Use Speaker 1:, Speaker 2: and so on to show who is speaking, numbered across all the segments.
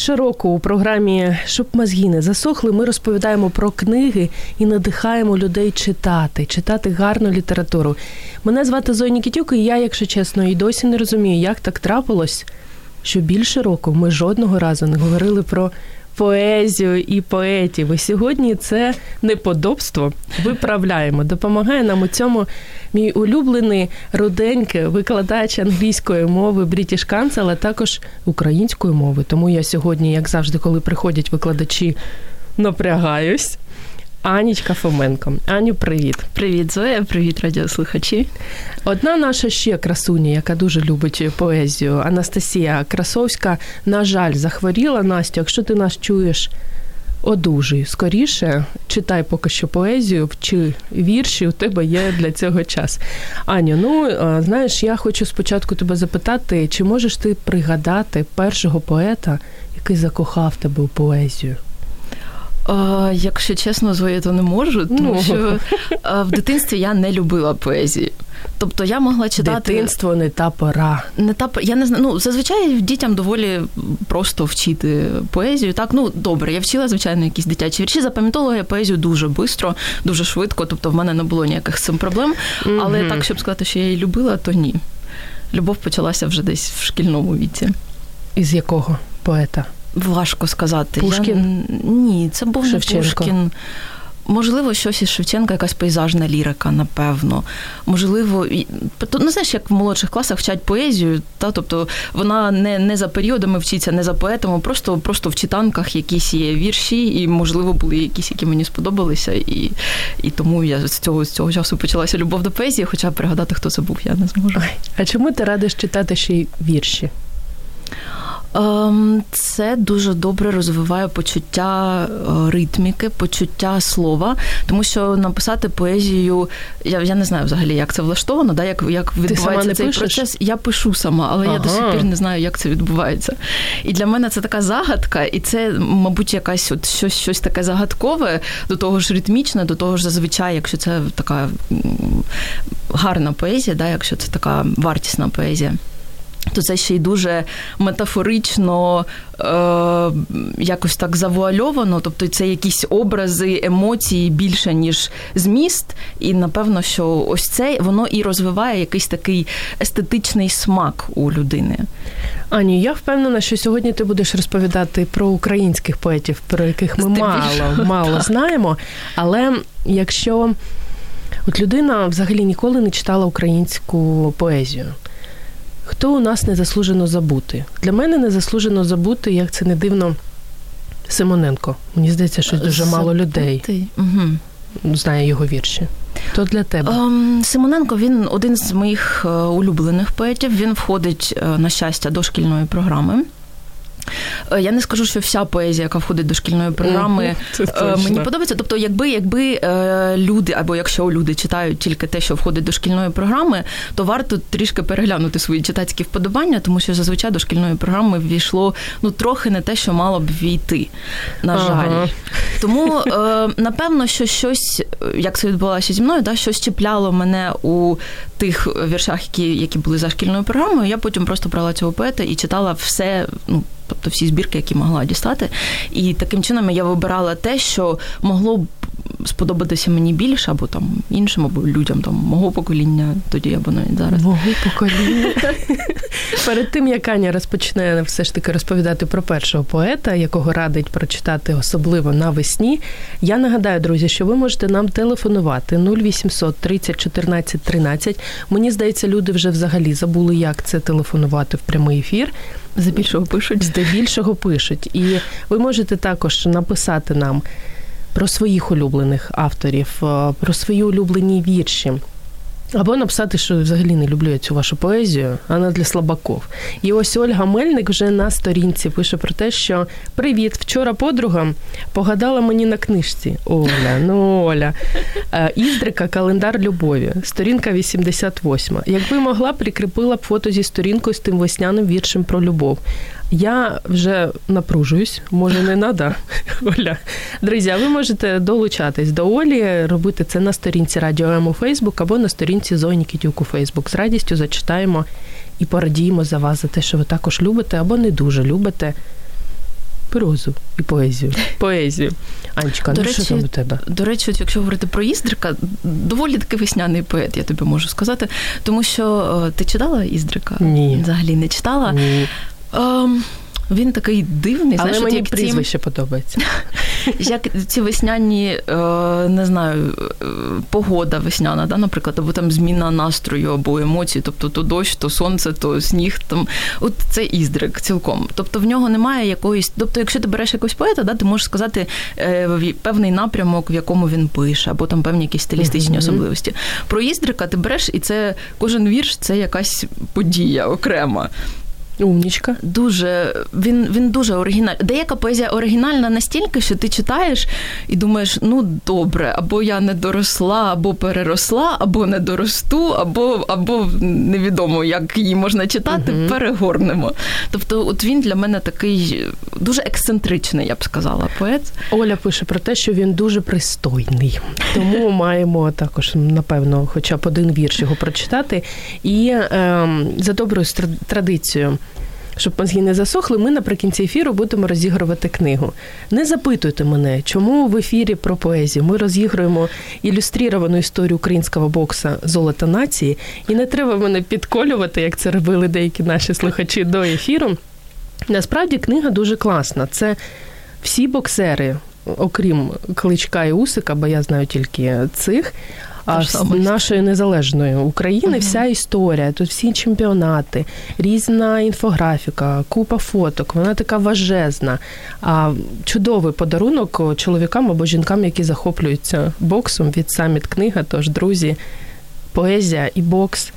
Speaker 1: Більше року у програмі Щоб мозги не засохли, ми розповідаємо про книги і надихаємо людей читати, читати гарну літературу. Мене звати Зоя Нікітюк, і я, якщо чесно, і досі не розумію, як так трапилось, що більше року ми жодного разу не говорили про поезію і поетів. І сьогодні це неподобство виправляємо. Допомагає нам у цьому мій улюблений руденький викладач англійської мови British Council, а також української мови. Тому я сьогодні, як завжди, коли приходять викладачі, напрягаюсь. Анічка Фоменко. Аню, привіт.
Speaker 2: Привіт, Зоя, привіт, радіослухачі.
Speaker 1: Одна наша ще красуня, яка дуже любить поезію, Анастасія Красовська, на жаль, захворіла Настю. Якщо ти нас чуєш, одужуй. Скоріше читай поки що поезію, вчи вірші, у тебе є для цього час. Аню, ну знаєш, я хочу спочатку тебе запитати, чи можеш ти пригадати першого поета, який закохав тебе у поезію?
Speaker 2: А, Якщо чесно, Зоя, то не можу, тому ну. що а, в дитинстві я не любила поезію. Тобто я могла читати
Speaker 1: дитинство не та пора.
Speaker 2: Не та я не знаю. Ну зазвичай дітям доволі просто вчити поезію. Так, ну добре, я вчила звичайно якісь дитячі вірші. Запам'ятовувала я поезію дуже швидко, дуже швидко. Тобто, в мене не було ніяких з цим проблем. Mm-hmm. Але так, щоб сказати, що я її любила, то ні. Любов почалася вже десь в шкільному віці.
Speaker 1: Із якого поета?
Speaker 2: Важко сказати.
Speaker 1: Пушкін?
Speaker 2: Я... Ні, це був
Speaker 1: Шевченко.
Speaker 2: не Пушкін. Можливо, щось із Шевченка, якась пейзажна лірика, напевно. Можливо, ну знаєш, як в молодших класах вчать поезію, та тобто вона не не за періодами вчиться, не за поетами, просто просто в читанках якісь є вірші, і, можливо, були якісь, які мені сподобалися. І і тому я з цього з цього часу почалася любов до поезії, хоча пригадати, хто це був, я не зможу.
Speaker 1: А чому ти радиш читати ще й вірші?
Speaker 2: Ем, це дуже добре розвиває почуття е, ритміки, почуття слова, тому що написати поезію, я я не знаю взагалі, як це влаштовано, да, як як відбувається цей
Speaker 1: пишеш?
Speaker 2: процес. Я пишу сама, але ага. я до сих пір не знаю, як це відбувається. І для мене це така загадка, і це, мабуть, якась от щось щось таке загадкове, до того ж ритмічне, до того ж зазвичай, якщо це така гарна поезія, да, якщо це така вартісна поезія то це ще й дуже метафорично, е, якось так завуальовано. Тобто це якісь образи, емоції більше, ніж зміст. І напевно, що ось це воно і розвиває якийсь такий естетичний смак у людини.
Speaker 1: Ані, я впевнена, що сьогодні ти будеш розповідати про українських поетів, про яких ми мало, мало знаємо. Але якщо от людина взагалі ніколи не читала українську поезію. Хто у нас незаслужено забути? Для мене незаслужено забути, як це не дивно, Симоненко. Мені здається, що дуже Забути? мало людей угу. знає його вірші. То для тебе
Speaker 2: ем, Симоненко він один з моїх е, улюблених поетів. Він входить е, на щастя до шкільної програми. Е, я не скажу, що вся поезія, яка входить до шкільної програми, Це мені подобається. Тобто, якби якби е, люди, або якщо люди читають тільки те, що входить до шкільної програми, то варто трішки переглянути свої читацькі вподобання, тому що зазвичай до шкільної програми ввійшло ну трохи не те, що мало б війти. На жаль, ага. тому е, напевно, що щось, як це відбувалося зі мною, да, щось чіпляло мене у тих віршах, які які були за шкільною програмою. Я потім просто брала цього поета і читала все. ну, тобто всі збірки, які могла дістати. І таким чином я вибирала те, що могло б сподобатися мені більше, або там іншим, або людям там мого покоління, тоді або навіть зараз.
Speaker 1: Мого покоління. Перед тим, як Аня розпочне все ж таки розповідати про першого поета, якого радить прочитати особливо навесні, я нагадаю, друзі, що ви можете нам телефонувати 0800 30 14 13. Мені здається, люди вже взагалі забули, як це телефонувати в прямий ефір.
Speaker 2: Здебільшого пишуть.
Speaker 1: Здебільшого пишуть. І ви можете також написати нам про своїх улюблених авторів, е, про свої улюблені вірші. Або написати, що взагалі не люблю я цю вашу поезію, вона для слабаков. І ось Ольга Мельник вже на сторінці пише про те, що привіт, вчора подруга погадала мені на книжці. Оля, ну Оля, е, Іздрика, календар любові, сторінка 88. Якби могла, прикріпила б фото зі сторінкою з тим весняним віршем про любов. Я вже напружуюсь, може не треба, Оля. Друзі, ви можете долучатись до Олі, робити це на сторінці Радіо М у Фейсбук або на сторінці Зоні Нікітюк у Фейсбук. З радістю зачитаємо і порадіємо за вас за те, що ви також любите або не дуже любите прозу і поезію. Поезію. Анечка, ну
Speaker 2: речі,
Speaker 1: що там у тебе?
Speaker 2: До речі, якщо говорити про Іздрика, доволі таки весняний поет, я тобі можу сказати. Тому що ти читала Іздрика?
Speaker 1: Ні.
Speaker 2: Взагалі не читала.
Speaker 1: Ні.
Speaker 2: Um, він такий дивний.
Speaker 1: Але
Speaker 2: знаєш,
Speaker 1: мені
Speaker 2: як
Speaker 1: прізвище
Speaker 2: ці,
Speaker 1: подобається.
Speaker 2: Як ці весняні, не знаю, погода весняна, да, наприклад, або там зміна настрою або емоцій, тобто то дощ, то сонце, то сніг. Там от це іздрик цілком. Тобто в нього немає якоїсь. Тобто, якщо ти береш якогось поета, да, ти можеш сказати е, певний напрямок, в якому він пише, або там певні якісь стилістичні особливості. Про іздрика ти береш, і це кожен вірш це якась подія окрема.
Speaker 1: Умнічка.
Speaker 2: Дуже він він дуже оригінальний. Деяка поезія оригінальна настільки, що ти читаєш і думаєш, ну добре, або я не доросла, або переросла, або не доросту, або або невідомо, як її можна читати, угу. перегорнемо. Тобто, от він для мене такий дуже ексцентричний, я б сказала, поет.
Speaker 1: Оля пише про те, що він дуже пристойний. Тому маємо також, напевно, хоча б один вірш його прочитати. І е, за доброю традицією щоб мозги не засохли, ми наприкінці ефіру будемо розігрувати книгу. Не запитуйте мене, чому в ефірі про поезію ми розігруємо ілюстровану історію українського бокса Золота нації, і не треба мене підколювати, як це робили деякі наші слухачі до ефіру. Насправді книга дуже класна. Це всі боксери, окрім кличка і Усика, бо я знаю тільки цих а з нашої незалежної України uh вся історія, тут всі чемпіонати, різна інфографіка, купа фоток. Вона така важезна. А чудовий подарунок чоловікам або жінкам, які захоплюються боксом від саміт книга. Тож, друзі, поезія і бокс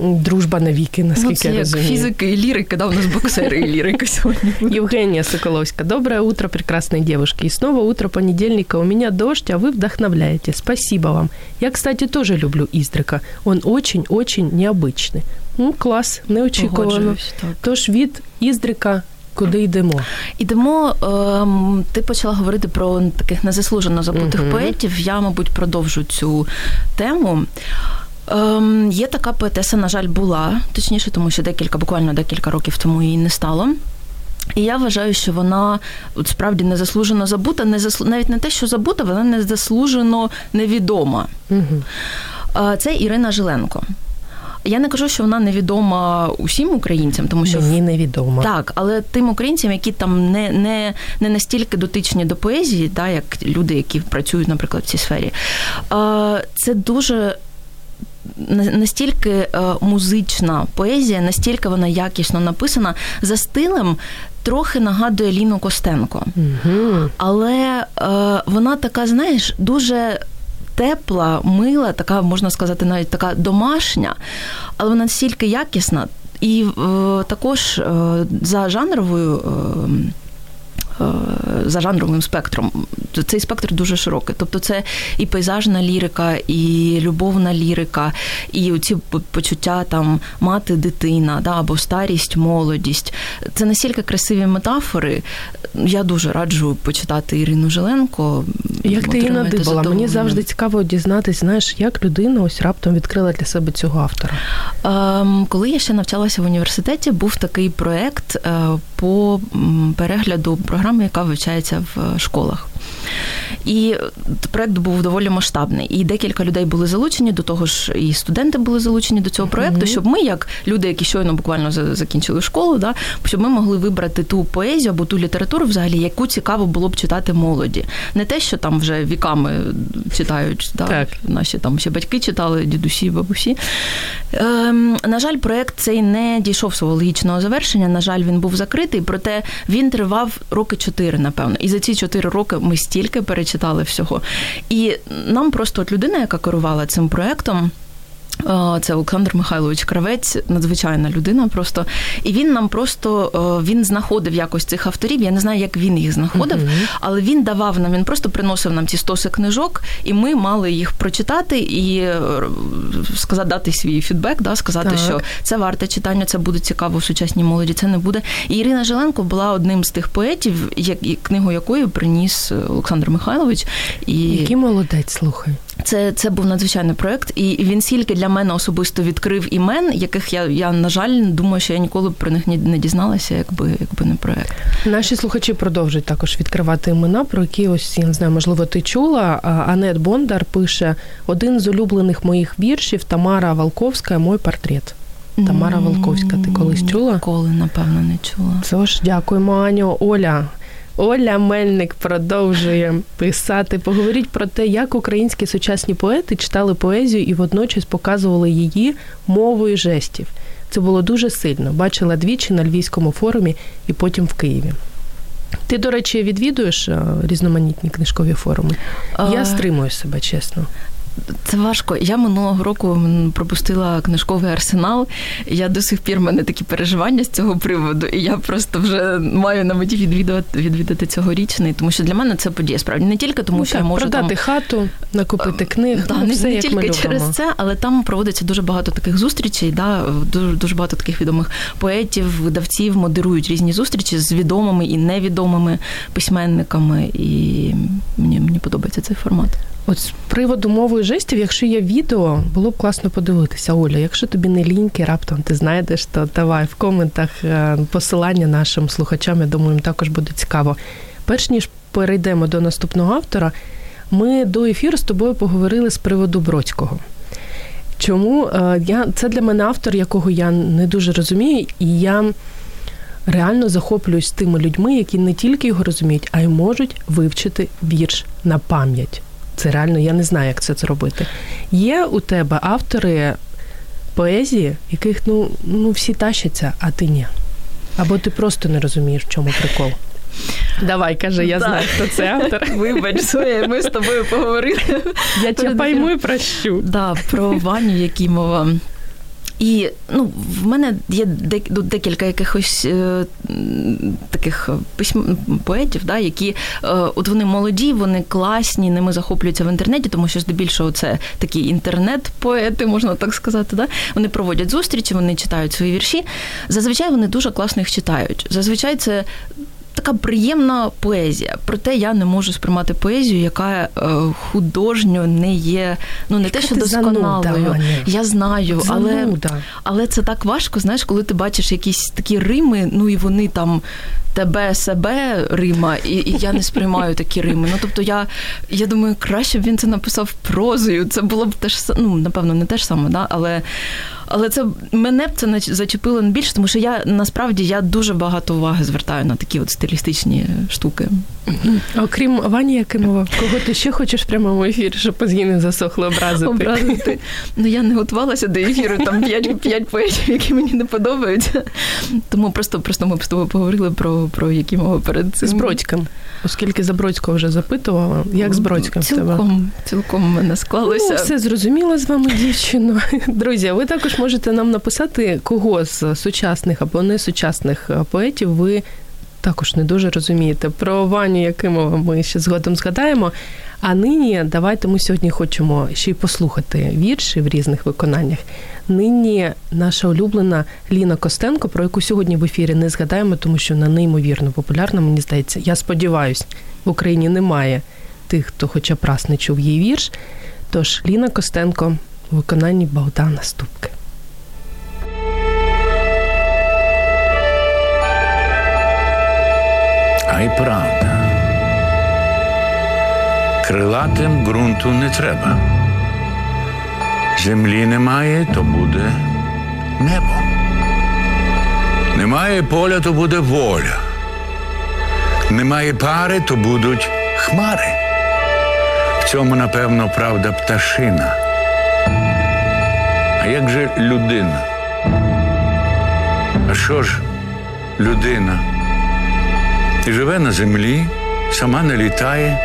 Speaker 1: дружба навіки, наскільки
Speaker 2: ну,
Speaker 1: я розумію.
Speaker 2: фізики і лірики, да, у нас боксери і лірика сьогодні.
Speaker 1: Евгения Соколовська. Доброе утро, прекрасные девушки. И снова утро понедельника. У меня дождь, а вы вдохновляете. Спасибо вам. Я, кстати, тоже люблю Издрика. Он очень-очень необычный. Ну, клас, неочікувано. Тож від Іздрика Куди йдемо?
Speaker 2: Йдемо. Ем, ти почала говорити про таких незаслужено забутих uh поетів. Я, мабуть, продовжу цю тему. Ем, Є така поетеса, на жаль, була, точніше, тому що декілька, буквально декілька років тому її не стало. І я вважаю, що вона от справді незаслужено забута, не заслу... навіть не те, що забута, вона незаслужено невідома. Угу. Це Ірина Жиленко. Я не кажу, що вона невідома усім українцям, тому що
Speaker 1: мені невідома.
Speaker 2: Так, але тим українцям, які там не не, не настільки дотичні до поезії, да, як люди, які працюють, наприклад, в цій сфері, це дуже настільки е, музична поезія, настільки вона якісно написана, за стилем трохи нагадує Ліну Костенко. Угу. Але е, вона така, знаєш, дуже. Тепла, мила, така, можна сказати, навіть така домашня, але вона настільки якісна. І е, також е, за жанровою Е, за жанровим спектром. Цей спектр дуже широкий. Тобто, це і пейзажна лірика, і любовна лірика, і ці почуття там мати, дитина, да, або старість, молодість. Це настільки красиві метафори. Я дуже раджу почитати Ірину Жиленко.
Speaker 1: Як ти її надибала? Мені завжди цікаво дізнатися, знаєш, як людина ось раптом відкрила для себе цього автора.
Speaker 2: Ем, коли я ще навчалася в університеті, був такий проект е, по перегляду програми, яка вивчається в школах. І проект був доволі масштабний. І декілька людей були залучені до того ж, і студенти були залучені до цього проекту, mm-hmm. щоб ми, як люди, які щойно буквально закінчили школу, да, щоб ми могли вибрати ту поезію або ту літературу, взагалі, яку цікаво було б читати молоді. Не те, що там вже віками читають, да,
Speaker 1: так.
Speaker 2: наші там ще батьки читали, дідусі, бабусі. Ем, На жаль, проект цей не дійшов свого логічного завершення. На жаль, він був закритий, проте він тривав роки чотири, напевно. І за ці чотири роки ми стільки перечитали всього. І нам просто от людина, яка керувала цим проектом. Це Олександр Михайлович Кравець, надзвичайна людина. Просто і він нам просто він знаходив якось цих авторів. Я не знаю, як він їх знаходив, але він давав нам. Він просто приносив нам ці стоси книжок, і ми мали їх прочитати і е, сказати дати свій фідбек, да, сказати, так. що це варте читання, це буде цікаво в сучасній молоді. Це не буде. І Ірина Жиленко була одним з тих поетів, як книгу якої приніс Олександр Михайлович. І
Speaker 1: який молодець слухай.
Speaker 2: Це це був надзвичайний проект, і він стільки для мене особисто відкрив імен, яких я я на жаль думаю, що я ніколи б про них не дізналася, якби якби не проект.
Speaker 1: Наші слухачі продовжують також відкривати імена, про які ось я не знаю, можливо, ти чула. Анет Бондар пише один з улюблених моїх віршів Тамара Волковська, мой портрет. Тамара Волковська, ти колись чула?
Speaker 2: Коли, напевно, не чула.
Speaker 1: Тож, дякуємо, Аню. Оля. Оля Мельник продовжує писати. Поговоріть про те, як українські сучасні поети читали поезію і водночас показували її мовою жестів. Це було дуже сильно. Бачила двічі на Львівському форумі і потім в Києві. Ти, до речі, відвідуєш різноманітні книжкові форуми? Я стримую себе, чесно.
Speaker 2: Це важко. Я минулого року пропустила книжковий арсенал. Я до сих пір в мене такі переживання з цього приводу, і я просто вже маю на меті відвідати відвідати цьогорічний, тому що для мене це подія. Справді не тільки тому, ну, що
Speaker 1: так,
Speaker 2: я можу
Speaker 1: продати
Speaker 2: там...
Speaker 1: хату, накупити книг.
Speaker 2: Да,
Speaker 1: ну,
Speaker 2: не,
Speaker 1: все,
Speaker 2: не
Speaker 1: як
Speaker 2: тільки
Speaker 1: ми
Speaker 2: через це, але там проводиться дуже багато таких зустрічей. Да, Дуже дуже багато таких відомих поетів, видавців модерують різні зустрічі з відомими і невідомими письменниками. І мені, мені подобається цей формат.
Speaker 1: От з приводу мови жестів, якщо є відео, було б класно подивитися. Оля, якщо тобі не ліньки, раптом ти знайдеш, то давай в коментах е, посилання нашим слухачам. Я думаю, їм також буде цікаво. Перш ніж перейдемо до наступного автора, ми до ефіру з тобою поговорили з приводу Бродського. Чому е, я це для мене автор, якого я не дуже розумію, і я реально захоплююсь тими людьми, які не тільки його розуміють, а й можуть вивчити вірш на пам'ять. Це реально, я не знаю, як це зробити. Є у тебе автори поезії, яких ну, ну всі тащаться, а ти ні. Або ти просто не розумієш, в чому прикол. Давай, каже, я так. знаю, хто це автор.
Speaker 2: Вибач, Соя, ми з тобою поговорили.
Speaker 1: Я тебе пойму і прощу.
Speaker 2: Да, Про Ваню Якімова. І ну, в мене є ну, декілька якихось е, таких письм... поетів, да, які е, от вони молоді, вони класні, ними захоплюються в інтернеті, тому що здебільшого це такі інтернет-поети, можна так сказати. Да? Вони проводять зустрічі, вони читають свої вірші. Зазвичай вони дуже класно їх читають. Зазвичай це така приємна поезія. Проте я не можу сприймати поезію, яка е, художньо не є, ну не те, що досконалою. Я знаю, але але це так важко, знаєш, коли ти бачиш якісь такі рими, ну і вони там. Тебе, себе Рима, і і я не сприймаю такі Рими. Ну тобто, я я думаю, краще б він це написав прозою. Це було б теж ну, напевно, не те ж саме, да? але але це мене б це зачепило не більше, тому що я насправді я дуже багато уваги звертаю на такі от стилістичні штуки.
Speaker 1: Окрім Вані Якимова, кого ти ще хочеш в прямому ефірі, щоб позгі не засохли образити?
Speaker 2: Образити. Ну я не готувалася до ефіру, там п'ять п'ять поетів, які мені не подобаються. Тому просто просто ми з тобою поговорили про про Якимова перед цим.
Speaker 1: З Бродським. Оскільки за Бродського вже запитувала, як з Бродським
Speaker 2: цілком,
Speaker 1: в тебе?
Speaker 2: Цілком в мене склалося.
Speaker 1: Ну, Все зрозуміло з вами, дівчино. Друзі, ви також можете нам написати, кого з сучасних або не сучасних поетів ви також не дуже розумієте. Про Ваню Якимова ми ще згодом згадаємо. А нині давайте ми сьогодні хочемо ще й послухати вірші в різних виконаннях. Нині наша улюблена Ліна Костенко, про яку сьогодні в ефірі не згадаємо, тому що вона неймовірно популярна, мені здається. Я сподіваюся, в Україні немає тих, хто хоча б раз не чув її вірш. Тож Ліна Костенко в виконанні Богдана Ступки.
Speaker 3: А й правда. Крилатим ґрунту не треба. Землі немає, то буде небо. Немає поля, то буде воля. Немає пари, то будуть хмари. В цьому, напевно, правда пташина. А як же людина? А що ж людина? І живе на землі, сама не літає,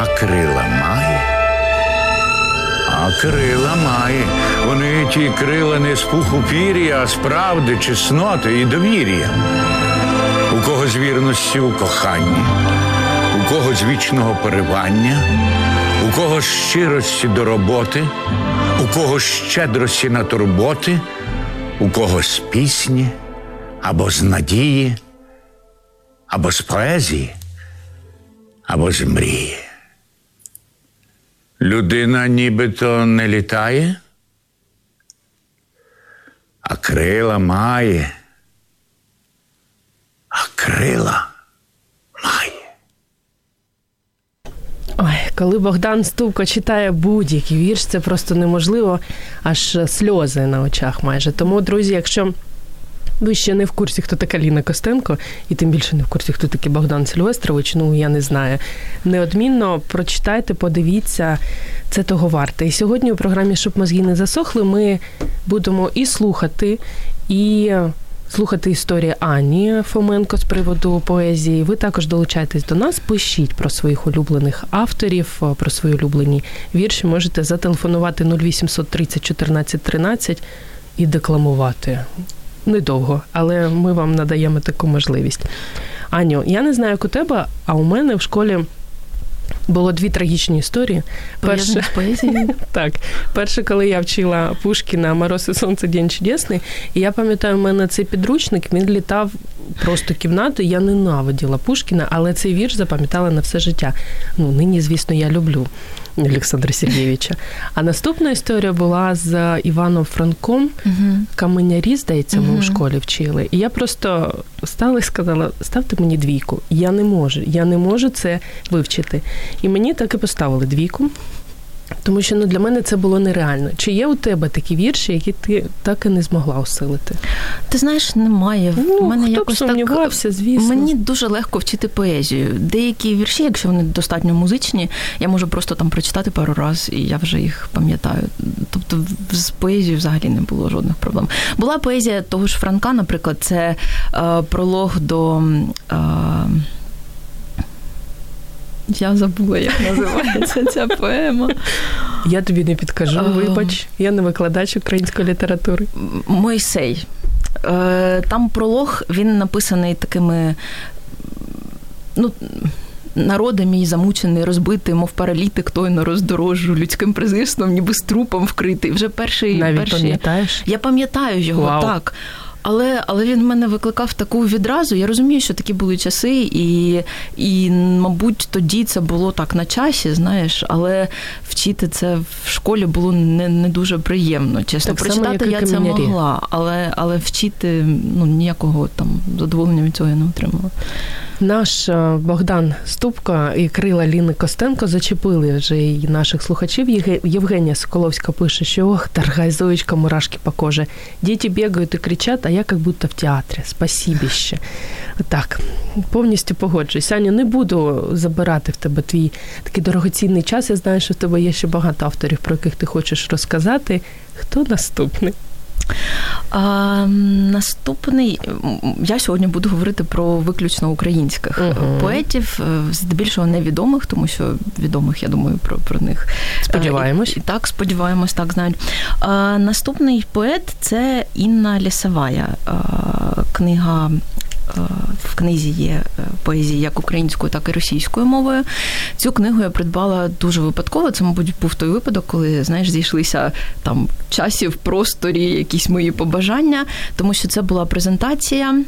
Speaker 3: а крила має. А крила має. Вони ті крила не з пуху пір'я, а з правди, чесноти і довір'я. У кого з вірності у коханні, у кого з вічного поривання, у кого з щирості до роботи, у кого з щедрості на турботи, у кого з пісні або з надії, або з поезії, або з мрії. Людина нібито не літає, а крила має, а крила має.
Speaker 1: Ой, коли Богдан Ступко читає будь-який вірш, це просто неможливо, аж сльози на очах майже. Тому, друзі, якщо ви ще не в курсі, хто така Ліна Костенко, і тим більше не в курсі, хто такий Богдан Сильвестрович, ну я не знаю. Неодмінно прочитайте, подивіться, це того варте. І сьогодні у програмі Щоб мозги не засохли, ми будемо і слухати, і. Слухати історії Ані Фоменко з приводу поезії. Ви також долучайтесь до нас, пишіть про своїх улюблених авторів, про свої улюблені вірші. Можете зателефонувати 0800 30 14 13 і декламувати недовго, але ми вам надаємо таку можливість. Аню, я не знаю, як у тебе, а у мене в школі. Було дві трагічні історії.
Speaker 2: Перше,
Speaker 1: так, перше, коли я вчила Пушкіна Мороз і сонце День чудесний, і я пам'ятаю, в мене цей підручник він літав просто кімнату. Я ненавиділа Пушкіна, але цей вірш запам'ятала на все життя. Ну, нині, звісно, я люблю Олександра Сергійовича. А наступна історія була з Іваном Франком. Угу. Каменярі, здається, ми угу. у школі вчили. І я просто стала і сказала: ставте мені двійку. Я не можу, я не можу це вивчити. І мені так і поставили двійку. Тому що ну для мене це було нереально. Чи є у тебе такі вірші, які ти так і не змогла осилити?
Speaker 2: Ти знаєш, немає.
Speaker 1: Ну, У мене хто якось б сумнівався,
Speaker 2: так,
Speaker 1: звісно.
Speaker 2: Мені дуже легко вчити поезію. Деякі вірші, якщо вони достатньо музичні, я можу просто там прочитати пару разів, і я вже їх пам'ятаю. Тобто з поезією взагалі не було жодних проблем. Була поезія того ж Франка, наприклад, це е, пролог до. Е, я забула, як називається ця поема.
Speaker 1: Я тобі не підкажу, вибач, я не викладач української літератури.
Speaker 2: Мойсей. Е, там пролог, він написаний такими. ну, Народи мій замучений, розбитий, мов паралітик, той на роздорожжю, людським презирством, ніби з трупом вкритий. Вже перший.
Speaker 1: Навіть
Speaker 2: перший...
Speaker 1: пам'ятаєш?
Speaker 2: Я пам'ятаю його, Вау. так. Але але він в мене викликав таку відразу. Я розумію, що такі були часи, і, і, мабуть, тоді це було так на часі, знаєш, але вчити це в школі було не не дуже приємно. Чесно, так прочитати само, я це могла, але але вчити ну, ніякого там задоволення від цього я не отримала.
Speaker 1: Наш е, Богдан Ступко і Крила Ліни Костенко зачепили вже і наших слухачів. Євгенія Соколовська пише, що ох, дорогая Зоечка, мурашки по коже. Діти бігають і кричать, а я як будто в театрі. Спасібіще. Так, повністю погоджуюсь. Аню, не буду забирати в тебе твій такий дорогоцінний час. Я знаю, що в тебе є ще багато авторів, про яких ти хочеш розказати. Хто наступний?
Speaker 2: А, Наступний я сьогодні буду говорити про виключно українських uh-huh. поетів, е, здебільшого невідомих, тому що відомих, я думаю, про про них
Speaker 1: сподіваємось.
Speaker 2: І, так, сподіваємось, так знають. А, Наступний поет це Інна Лісовая, книга Е, в книзі є е, поезії як українською, так і російською мовою. Цю книгу я придбала дуже випадково. Це, мабуть, був той випадок, коли знаєш, зійшлися там часі в просторі, якісь мої побажання, тому що це була презентація.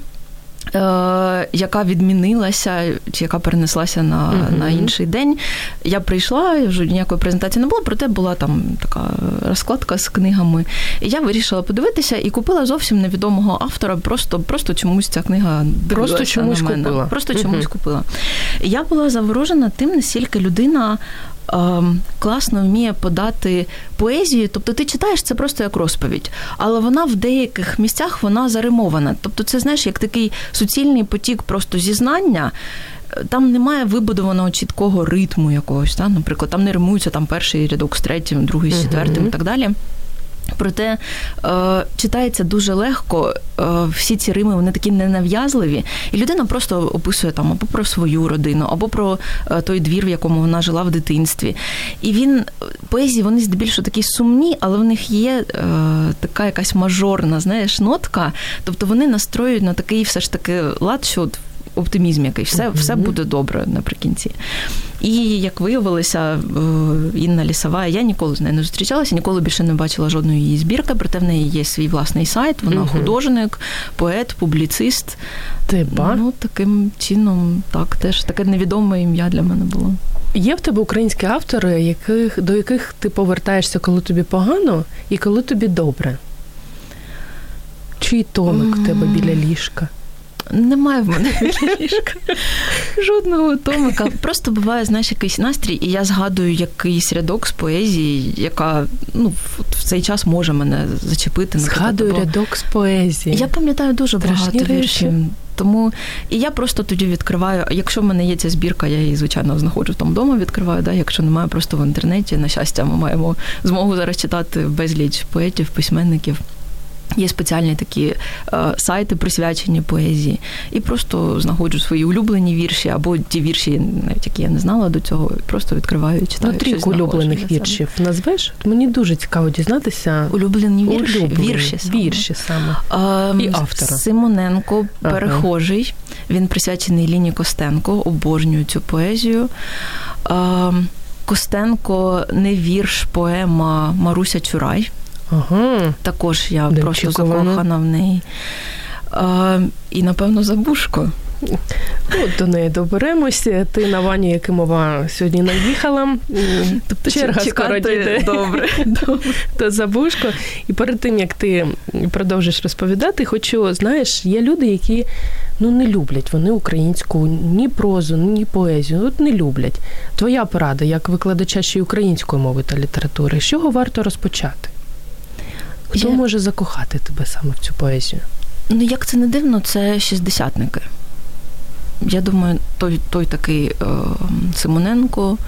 Speaker 2: Е, яка відмінилася, чи яка перенеслася на uh-huh. на інший день. Я прийшла, вже ніякої презентації не було, проте була там така розкладка з книгами. І я вирішила подивитися і купила зовсім невідомого автора. Просто просто чомусь ця книга
Speaker 1: просто чомусь
Speaker 2: на мене.
Speaker 1: купила.
Speaker 2: Просто uh-huh. чомусь купила. І я була заворожена тим, наскільки людина класно вміє подати поезію. Тобто ти читаєш це просто як розповідь, але вона в деяких місцях вона заримована. Тобто, це знаєш, як такий суцільний потік просто зізнання. Там немає вибудованого чіткого ритму якогось. Та? Наприклад, там не римуються там перший рядок з третім, другий з четвертим uh-huh. і так далі. Проте е, читається дуже легко. Е, всі ці рими вони такі ненав'язливі, і людина просто описує там або про свою родину, або про е, той двір, в якому вона жила в дитинстві. І він поезії вони здебільшого такі сумні, але в них є е, така якась мажорна, знаєш, нотка. Тобто вони настроюють на такий все ж таки лад, що оптимізм який, все, mm-hmm. все буде добре наприкінці. І як виявилося, е, Інна Лісова, я ніколи з нею не зустрічалася, ніколи більше не бачила жодної її збірки, проте в неї є свій власний сайт, вона mm-hmm. художник, поет, публіцист.
Speaker 1: Типа?
Speaker 2: Ну, таким чином, так, теж таке невідоме ім'я для мене було.
Speaker 1: Є в тебе українські автори, яких, до яких ти повертаєшся, коли тобі погано і коли тобі добре? Чий томик mm-hmm. в тебе біля ліжка?
Speaker 2: Немає в мене ліжка. Жодного томика. Просто буває, знаєш, якийсь настрій, і я згадую якийсь рядок з поезії, яка ну, в цей час може мене зачепити.
Speaker 1: Згадую рядок з поезії.
Speaker 2: Я пам'ятаю дуже Страшні багато віршів. Тому і я просто тоді відкриваю. Якщо в мене є ця збірка, я її, звичайно, знаходжу там вдома, відкриваю. Да? Якщо немає, просто в інтернеті. На щастя, ми маємо змогу зараз читати безліч поетів, письменників. Є спеціальні такі е, сайти, присвячені поезії, і просто знаходжу свої улюблені вірші або ті вірші, навіть які я не знала до цього, просто відкриваю і читаю.
Speaker 1: Ну, трійку улюблених віршів назвеш? Мені дуже цікаво дізнатися.
Speaker 2: Улюблені вірші
Speaker 1: Улюблені.
Speaker 2: вірші
Speaker 1: саме. Вірші саме.
Speaker 2: А, і автора. Симоненко, перехожий. Ага. Він присвячений Ліні Костенко, обожнюю цю поезію. А, Костенко не вірш, поема Маруся Чурай.
Speaker 1: Ага.
Speaker 2: Також я Де просто закохана в неї. А, І, напевно, забушко.
Speaker 1: Ну, До неї доберемося. Ти на Вані Якимова сьогодні наїхала.
Speaker 2: Тобто черга скоро дійде.
Speaker 1: Добре, добре. То забушко. І перед тим, як ти продовжиш розповідати, хочу, знаєш, є люди, які ну, не люблять вони українську ні прозу, ні поезію. От не люблять. Твоя порада, як викладача ще й української мови та літератури, з чого варто розпочати? Хто Я... може закохати тебе саме в цю поезію?
Speaker 2: Ну, як це не дивно, це шістдесятники. Я думаю, той той такий е, Симоненко,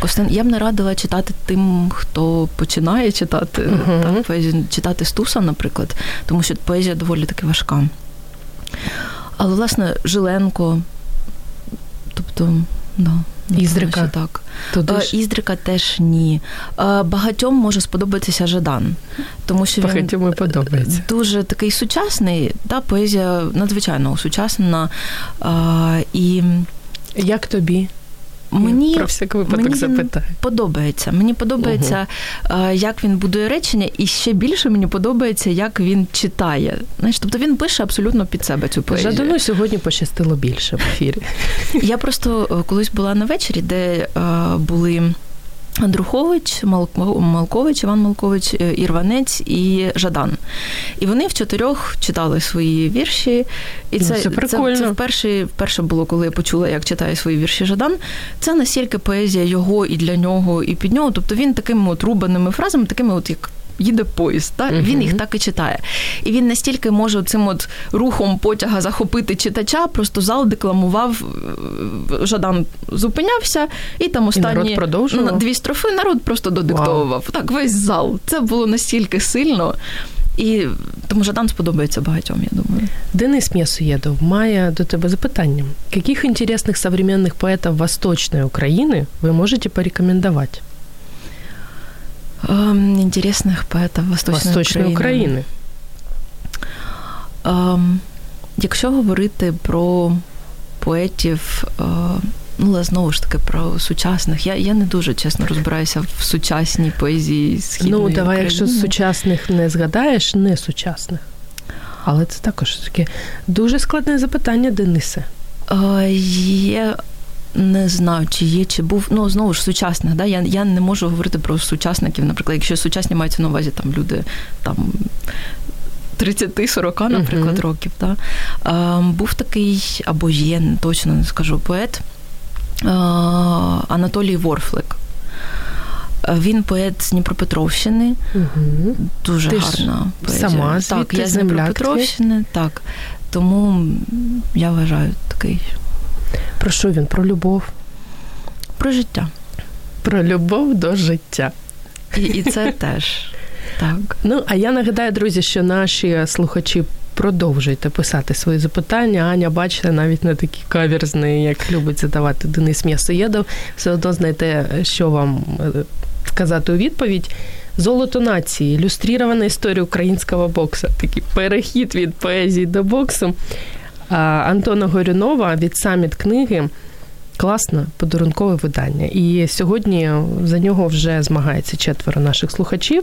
Speaker 2: Костен. Я б не радила читати тим, хто починає читати uh-huh. так, поезію, читати Стуса, наприклад, тому що поезія доволі таки важка. Але, власне, Жиленко, тобто, да.
Speaker 1: Іздрика.
Speaker 2: так. Туди ж... Іздрика теж ні. Багатьом може сподобатися Жадан, тому що
Speaker 1: він подобається.
Speaker 2: дуже такий сучасний, та поезія надзвичайно сучасна. І...
Speaker 1: Як тобі?
Speaker 2: Мені
Speaker 1: про всяк випадок
Speaker 2: мені
Speaker 1: запитаю.
Speaker 2: подобається. Мені подобається, угу. як він будує речення, і ще більше мені подобається, як він читає. Знаєш, тобто він пише абсолютно під себе цю поезію.
Speaker 1: Жадану сьогодні пощастило більше в ефірі.
Speaker 2: Я просто е, колись була на вечорі, де були. Андрухович, Малкович, Іван Малкович, е, Ірванець і Жадан. І вони в чотирьох читали свої вірші. І
Speaker 1: це це, це,
Speaker 2: це вперше, вперше було, коли я почула, як читає свої вірші Жадан. Це настільки поезія його і для нього, і під нього. Тобто він такими от рубаними фразами, такими, от як їде поїзд. Так? uh Він їх так і читає. І він настільки може цим от рухом потяга захопити читача, просто зал декламував, е, Жадан зупинявся, і там останні
Speaker 1: і народ
Speaker 2: дві строфи народ просто додиктовував. Wow. Так, весь зал. Це було настільки сильно. І тому Жадан сподобається багатьом, я думаю.
Speaker 1: Денис М'ясоєдов має до тебе запитання. Каких интересных современных поэтов Восточной Украины вы можете порекомендовать?
Speaker 2: Эм, интересных поетів Восточної,
Speaker 1: Восточної України.
Speaker 2: Ем, якщо говорити про поетів, е, ну, але знову ж таки про сучасних, я я не дуже чесно розбираюся в сучасній поезії східної
Speaker 1: Ну, давай,
Speaker 2: України.
Speaker 1: якщо сучасних не згадаєш, не сучасних. Але це також таке дуже складне запитання, Денисе.
Speaker 2: Є не знаю, чи є, чи був. Ну, знову ж сучасних. Да? Я я не можу говорити про сучасників. Наприклад, якщо сучасні мається на увазі там люди там. 30-40, наприклад, uh-huh. років. Да? А, був такий, або є, точно не скажу, поет а, Анатолій Ворфлик. Він поет з Дніпропетровщини,
Speaker 1: uh-huh.
Speaker 2: дуже
Speaker 1: ти
Speaker 2: гарна
Speaker 1: поезія. Сама
Speaker 2: Так, я з Дніпропетровщини, так. Тому я вважаю такий
Speaker 1: про що він? Про любов?
Speaker 2: Про життя.
Speaker 1: Про любов до життя.
Speaker 2: І і це теж. Так.
Speaker 1: Ну, а я нагадаю, друзі, що наші слухачі продовжуйте писати свої запитання. Аня, бачите, навіть не такі каверзні, як любить задавати Денис М'ясоєдов. Все одно знайте, що вам е, сказати у відповідь. Золото нації, ілюстрірована історія українського боксу. Такий перехід від поезії до боксу. А Антона Горюнова від саміт книги. Класне подарункове видання. І сьогодні за нього вже змагається четверо наших слухачів.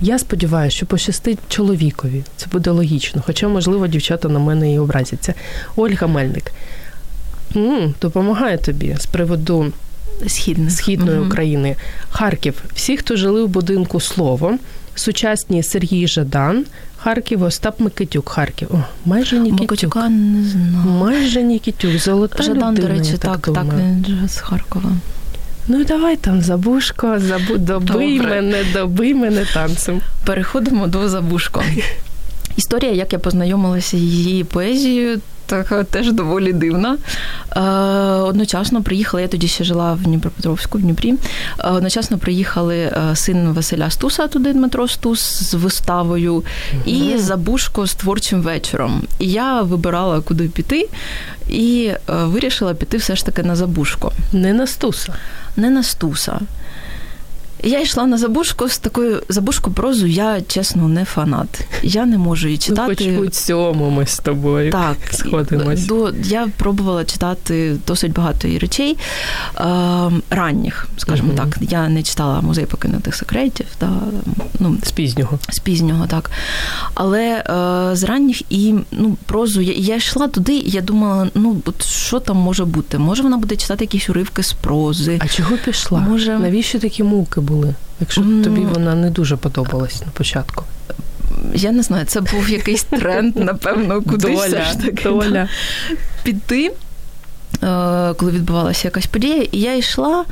Speaker 1: Я сподіваюся, що пощастить чоловікові. Це буде логічно. Хоча, можливо, дівчата на мене і образяться. Ольга Мельник м допомагає тобі з приводу
Speaker 2: Східних.
Speaker 1: східної
Speaker 2: Мгм.
Speaker 1: України. Харків. Всі, хто жили в будинку слово, сучасні Сергій Жадан, Харків, Остап Микитюк, Харків. О, майже Нікітюк.
Speaker 2: Не знаю.
Speaker 1: Майже Нікітюк, золота
Speaker 2: Жадан,
Speaker 1: людина,
Speaker 2: до речі, так, так,
Speaker 1: думаю.
Speaker 2: він з Харкова.
Speaker 1: Ну і давай там забушко, забу... добий
Speaker 2: Добре.
Speaker 1: мене, добий мене танцем.
Speaker 2: Переходимо до Забушко. Історія, як я познайомилася з її поезією, така теж доволі дивна. Е, одночасно приїхала, я тоді ще жила в Дніпропетровську, в Дніпрі. Е, одночасно приїхали е, син Василя Стуса, туди Дмитро Стус з виставою, і Забушко з творчим вечором. І я вибирала, куди піти, і е, вирішила піти все ж таки на Забушко
Speaker 1: Не на стуса.
Speaker 2: не на Стуса. Я йшла на забушку з такою забушку прозу, я чесно не фанат. Я не можу її
Speaker 1: Ну, хоч у цьому ми з тобою.
Speaker 2: Так,
Speaker 1: сходимось.
Speaker 2: До, я пробувала читати досить багато її речей е, ранніх, скажімо
Speaker 1: Мгм.
Speaker 2: так. Я не читала музей покинутих секретів, та, ну,
Speaker 1: З пізнього.
Speaker 2: з пізнього, так. Але е, з ранніх і ну, прозу я, я йшла туди, і я думала, ну от що там може бути? Може вона буде читати якісь уривки з прози.
Speaker 1: А чого пішла?
Speaker 2: Може-
Speaker 1: Навіщо такі муки були? Якщо
Speaker 2: Ну,
Speaker 1: тобі вона не дуже подобалась на початку.
Speaker 2: Я не знаю, це був якийсь тренд, напевно, кудись все ж таки да, піти, е, коли відбувалася якась подія, і я йшла.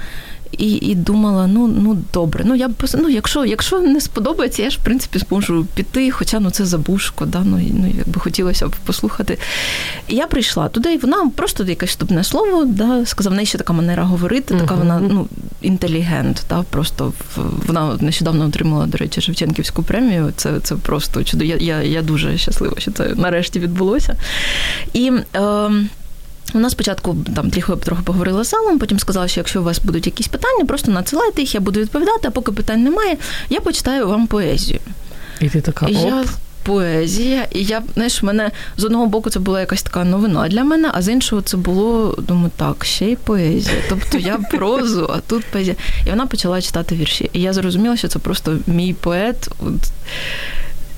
Speaker 2: І, і думала, ну ну добре, ну я б ну, якщо, якщо не сподобається, я ж в принципі зможу піти, хоча ну це забушко, да, ну, ну якби хотілося б послухати. І я прийшла туди, і вона просто якесь вступне слово, да, сказав, в неї ще така манера говорити, така вона ну, інтелігент, да, просто вона нещодавно отримала, до речі, Шевченківську премію. Це, це просто чудо. Я, я, я дуже щаслива, що це нарешті відбулося. І. Е, вона спочатку там трохи, трохи поговорила з залом, потім сказала, що якщо у вас будуть якісь питання, просто надсилайте їх, я буду відповідати, а поки питань немає, я почитаю вам поезію.
Speaker 1: І ти така, оп,
Speaker 2: я поезія, і я, знаєш, мене з одного боку це була якась така новина для мене, а з іншого це було, думаю, так, ще й поезія. Тобто я прозу, а тут поезія. І вона почала читати вірші. І я зрозуміла, що це просто мій поет. От,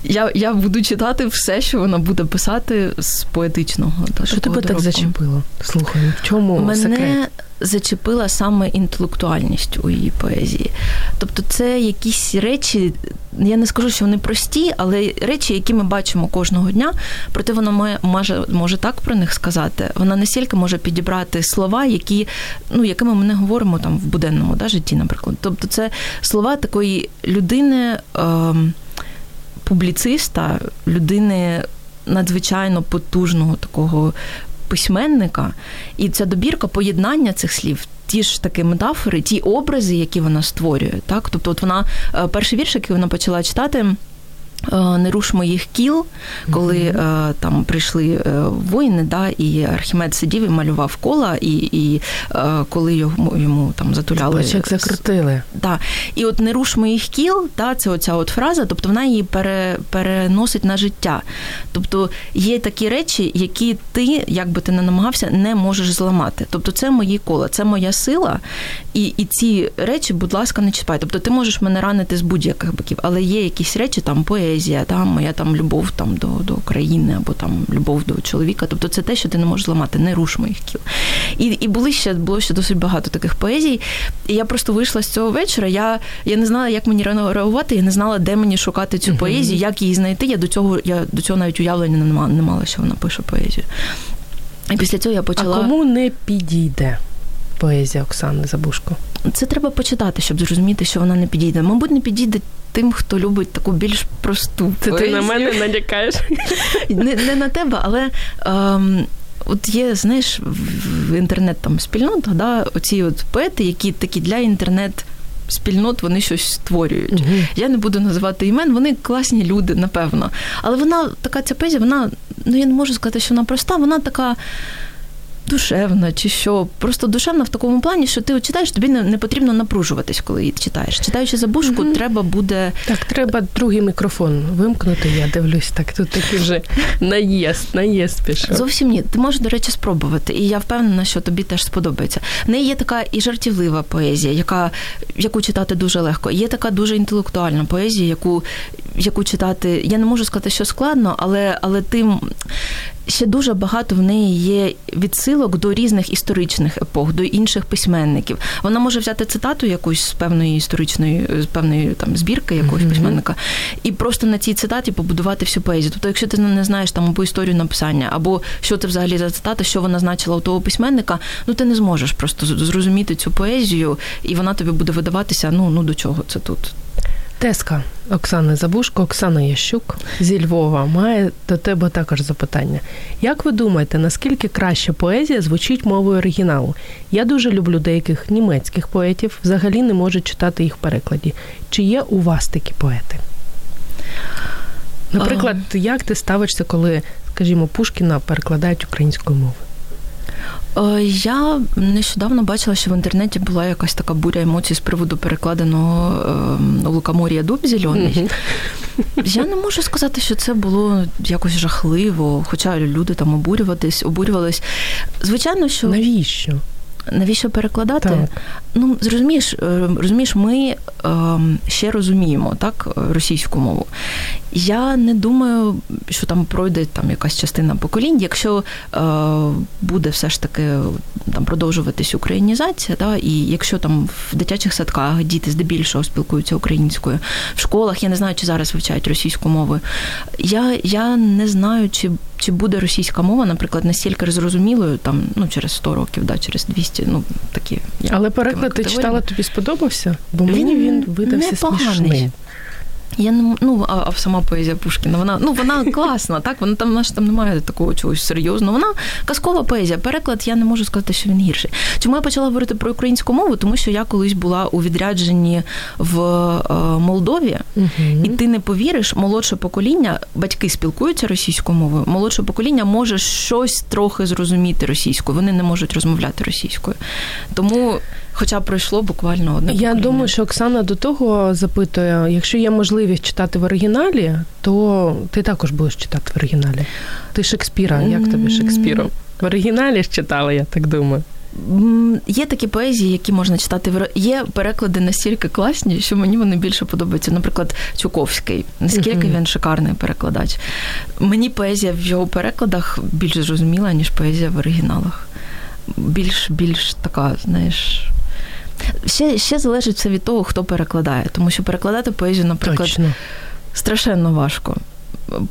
Speaker 2: я, я буду читати все, що вона буде писати з поетичного. та,
Speaker 1: що тебе так зачепило? Слухай, в чому
Speaker 2: Мене
Speaker 1: секрет?
Speaker 2: зачепила саме інтелектуальність у її поезії. Тобто, це якісь речі, я не скажу, що вони прості, але речі, які ми бачимо кожного дня, проте вона має, може, може так про них сказати. Вона настільки може підібрати слова, які, ну, якими ми не говоримо там в буденному да, житті, наприклад. Тобто, це слова такої людини. Ем, Публіциста, людини надзвичайно потужного такого письменника, і ця добірка поєднання цих слів. Ті ж такі метафори, ті образи, які вона створює. Так? Тобто, от вона е, перший вірш, який вона почала читати. Е, Не руш моїх кіл, коли mm-hmm. там прийшли е, воїни, да, і Архімед сидів і малював кола, і і коли йому йому там затуляли
Speaker 1: Бачок закрутили.
Speaker 2: Да. І от не руш моїх кіл, да, це оця от фраза, тобто вона її пере, переносить на життя. Тобто є такі речі, які ти, як би ти не намагався, не можеш зламати. Тобто це мої кола, це моя сила, і і ці речі, будь ласка, не чіпай. Тобто ти можеш мене ранити з будь-яких боків, але є якісь речі, там поезія, там моя там любов там до, до країни або там любов до чоловіка. Тобто це те, що ти не можеш зламати, не руш моїх кіл. І і були ще було ще досить багато таких поезій. І я просто вийшла з цього вечора. Я я не знала, як мені реагувати, я не знала, де мені шукати цю поезію, як її знайти. Я до цього я до цього навіть уявлення не мала, не мала, що вона пише поезію. І після цього я почала.
Speaker 1: А кому не підійде поезія Оксани Забушко?
Speaker 2: Це треба почитати, щоб зрозуміти, що вона не підійде. Мабуть, не підійде тим, хто любить таку більш просту.
Speaker 1: Це
Speaker 2: поезію.
Speaker 1: ти на мене налякаєш?
Speaker 2: Не, не на тебе, але. Ем, От є, знаєш, в інтернет там спільнота, да, оці от поети, які такі для інтернет спільнот вони щось створюють. Угу. Я не буду називати імен, вони класні люди, напевно. Але вона така ця поезія, вона, ну я не можу сказати, що вона проста, вона така душевна чи що. Просто душевна в такому плані, що ти читаєш, тобі не, не потрібно напружуватись, коли її читаєш. Читаючи забушку, mm-hmm. треба буде.
Speaker 1: Так, треба другий мікрофон вимкнути. Я дивлюсь, так тут такий вже наїзд, наїзд пішов.
Speaker 2: Зовсім ні. Ти можеш, до речі, спробувати. І я впевнена, що тобі теж сподобається. В неї є така і жартівлива поезія, яка, яку читати дуже легко. Є така дуже інтелектуальна поезія, яку яку читати. Я не можу сказати, що складно, але але ти ще дуже багато в неї є відсилок до різних історичних епох, до інших письменників. Вона може взяти цитату якусь з певної історичної, з певної там збірки якогось mm-hmm. письменника, і просто на цій цитаті побудувати всю поезію. Тобто, якщо ти не знаєш там або історію написання, або що це взагалі за цитата, що вона значила у того письменника, ну ти не зможеш просто зрозуміти цю поезію, і вона тобі буде видаватися. Ну ну до чого це тут.
Speaker 1: Теска Оксани Забушко, Оксана Ящук зі Львова має до тебе також запитання. Як ви думаєте, наскільки краще поезія звучить мовою оригіналу? Я дуже люблю деяких німецьких поетів, взагалі не можу читати їх перекладі. Чи є у вас такі поети? Наприклад, як ти ставишся, коли, скажімо, Пушкіна перекладають українською мовою?
Speaker 2: Е, я нещодавно бачила, що в інтернеті була якась така буря емоцій з приводу перекладеного ем, Лукомор'я дуб зелений. Я не можу сказати, що це було якось жахливо, хоча люди там обурюватись, обурювались. Звичайно, що
Speaker 1: навіщо?
Speaker 2: Навіщо перекладати? Так. Ну зрозумієш, е, розумієш, ми ем, ще розуміємо так російську мову. Я не думаю, що там пройде там якась частина поколінь, якщо е, буде все ж таки там продовжуватись українізація, да, і якщо там в дитячих садках діти здебільшого спілкуються українською, в школах я не знаю, чи зараз вивчають російську мову. Я я не знаю, чи чи буде російська мова, наприклад, настільки зрозумілою там ну через 100 років, да, через 200, ну такі.
Speaker 1: Але переклад ти читала, тобі сподобався? Бо мені він видався смішним.
Speaker 2: Я не ну, а, а сама поезія Пушкіна, вона ну вона класна, так вона там наш там немає такого чогось серйозного. Вона казкова поезія. Переклад я не можу сказати, що він гірший. Чому я почала говорити про українську мову? Тому що я колись була у відрядженні в е, Молдові, угу. і ти не повіриш, молодше покоління, батьки спілкуються російською мовою. Молодше покоління може щось трохи зрозуміти російською. Вони не можуть розмовляти російською. Тому. Хоча пройшло буквально одне.
Speaker 1: Я покоління. думаю, що Оксана до того запитує: якщо є можливість читати в оригіналі, то ти також будеш читати в оригіналі. Ти Шекспіра, як тобі Шекспіром? В оригіналі ж читала, я так думаю.
Speaker 2: Є такі поезії, які можна читати в є переклади настільки класні, що мені вони більше подобаються. Наприклад, Чуковський. Наскільки він шикарний перекладач. Мені поезія в його перекладах більш зрозуміла, ніж поезія в оригіналах. Більш більш така, знаєш, Ще ще залежить все від того, хто перекладає, тому що перекладати поезію, наприклад, Точно. страшенно важко.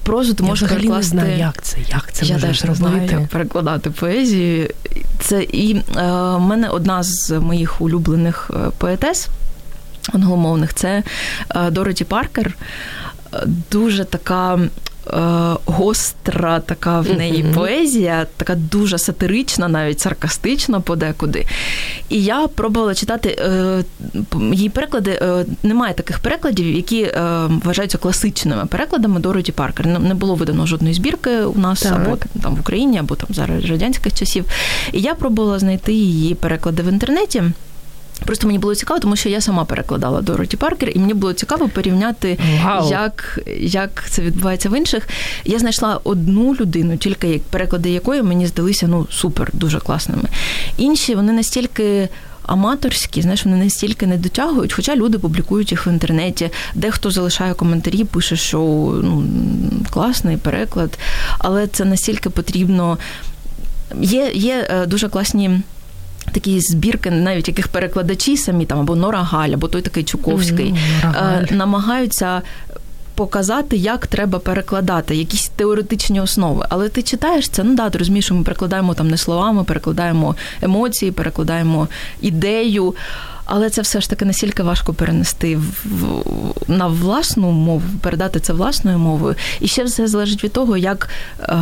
Speaker 2: Прозу ти можеш перекласти.
Speaker 1: не знаю, як це, як це Я теж не знаю, як
Speaker 2: перекладати поезію. Це і е, в мене одна з моїх улюблених е, поетес англомовних це е, Дороті Паркер. Дуже така Е, гостра така в неї mm-hmm. поезія, така дуже сатирична, навіть саркастична подекуди. І я пробувала читати е, її переклади. Е, немає таких перекладів, які вважаються класичними перекладами Дороті Паркер. Не було видано жодної збірки у нас так. або там в Україні, або там зараз радянських часів. І я пробувала знайти її переклади в інтернеті. Просто мені було цікаво, тому що я сама перекладала Дороті Паркер, і мені було цікаво порівняти, wow. як як це відбувається в інших. Я знайшла одну людину, тільки переклади якої мені здалися ну супер, дуже класними. Інші вони настільки. Аматорські, знаєш, вони настільки не дотягують, хоча люди публікують їх в інтернеті, дехто залишає коментарі, пише, що ну класний переклад, але це настільки потрібно. Є, Є е, дуже класні такі збірки, навіть яких перекладачі самі там або Нора Галь, або той такий Чуковський, mm, намагаються. Показати, як треба перекладати, якісь теоретичні основи. Але ти читаєш це, ну да, ти розумієш, що ми перекладаємо там не словами, перекладаємо емоції, перекладаємо ідею. Але це все ж таки настільки важко перенести в, на власну мову, передати це власною мовою. І ще все залежить від того, як е,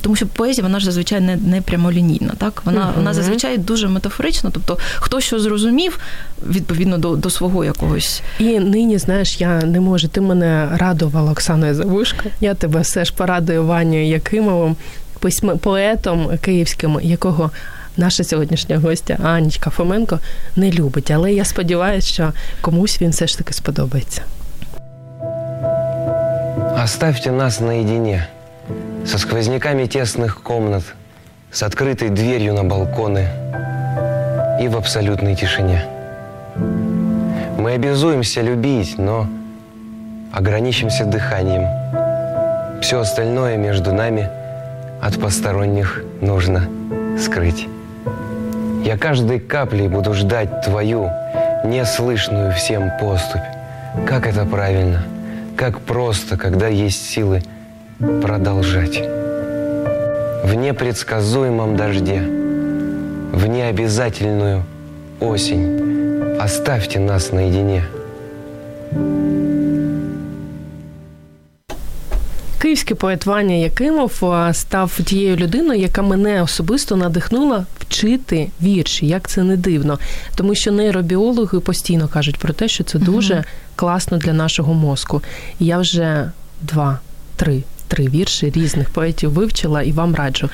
Speaker 2: тому, що поезія вона ж зазвичай не не прямолінійна. Так вона uh вона зазвичай дуже метафорична. Тобто, хто що зрозумів відповідно до до свого якогось.
Speaker 1: І нині знаєш, я не можу. Ти мене радувала Оксаною Завушко. Я тебе все ж порадую Ваню Якимовим, письм поетом київським, якого наша сьогоднішня гостя Анічка Фоменко не любить. Але я сподіваюся, що комусь він все ж таки сподобається.
Speaker 4: Оставьте нас наедине, со сквозняками тесных комнат, с открытой дверью на балконы и в абсолютной тишине. Мы обязуемся любить, но ограничимся дыханием. Все остальное между нами от посторонних нужно скрыть. Я каждой каплей буду ждать твою, неслышную всем поступь. Как это правильно, как просто, когда есть силы продолжать. В непредсказуемом дожде, в необязательную осень оставьте нас наедине –
Speaker 1: Київський поет Ваня Якимов став тією людиною, яка мене особисто надихнула вчити вірші. Як це не дивно, тому що нейробіологи постійно кажуть про те, що це дуже угу. класно для нашого мозку. І я вже два, три. Три вірші різних поетів вивчила і вам раджу.